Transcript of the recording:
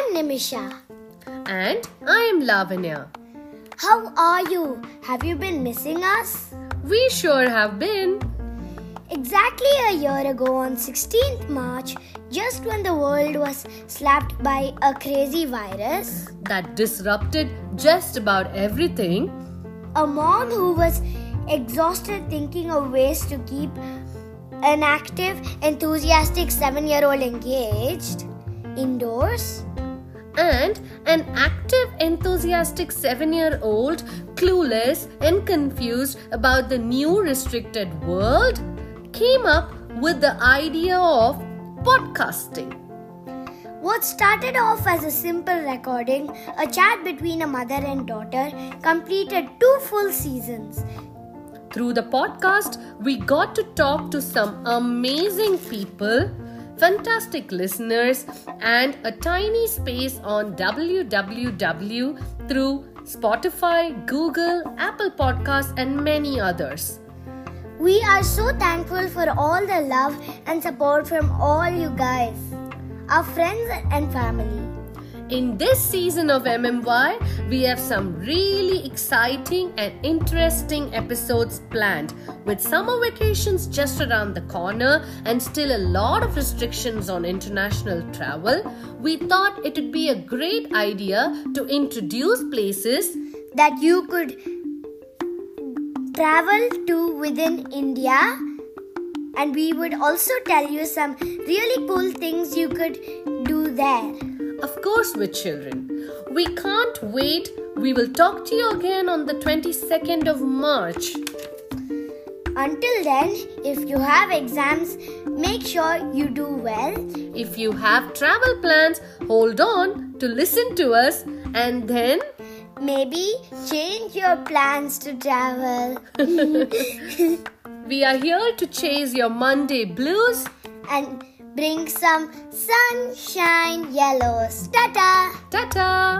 Nimisha. And I am Lavanya. How are you? Have you been missing us? We sure have been. Exactly a year ago on 16th March, just when the world was slapped by a crazy virus, That disrupted just about everything. a mom who was exhausted thinking of ways to keep an active, enthusiastic seven year old engaged indoors, And an active, enthusiastic seven year old, clueless and confused about the new restricted world, came up with the idea of podcasting. What started off as a simple recording, a chat between a mother and daughter, completed two full seasons. Through the podcast, we got to talk to some amazing people, fantastic listeners, and a tiny space on www through Spotify, Google, Apple Podcasts, and many others. We are so thankful for all the love and support from all you guys, our friends and family. In this season of MMY, we have some really exciting and interesting episodes planned. With summer vacations just around the corner and still a lot of restrictions on international travel, we thought it would be a great idea to introduce places that you could travel to within India. And we would also tell you some really cool things you could do there. Of course, with children. We can't wait. We will talk to you again on the 22nd of March. Until then, if you have exams, make sure you do well. If you have travel plans, hold on to listen to us and then Maybe change your plans to travel we are here to chase your Monday blues. and bring some sunshine yellows. Ta ta! Ta ta!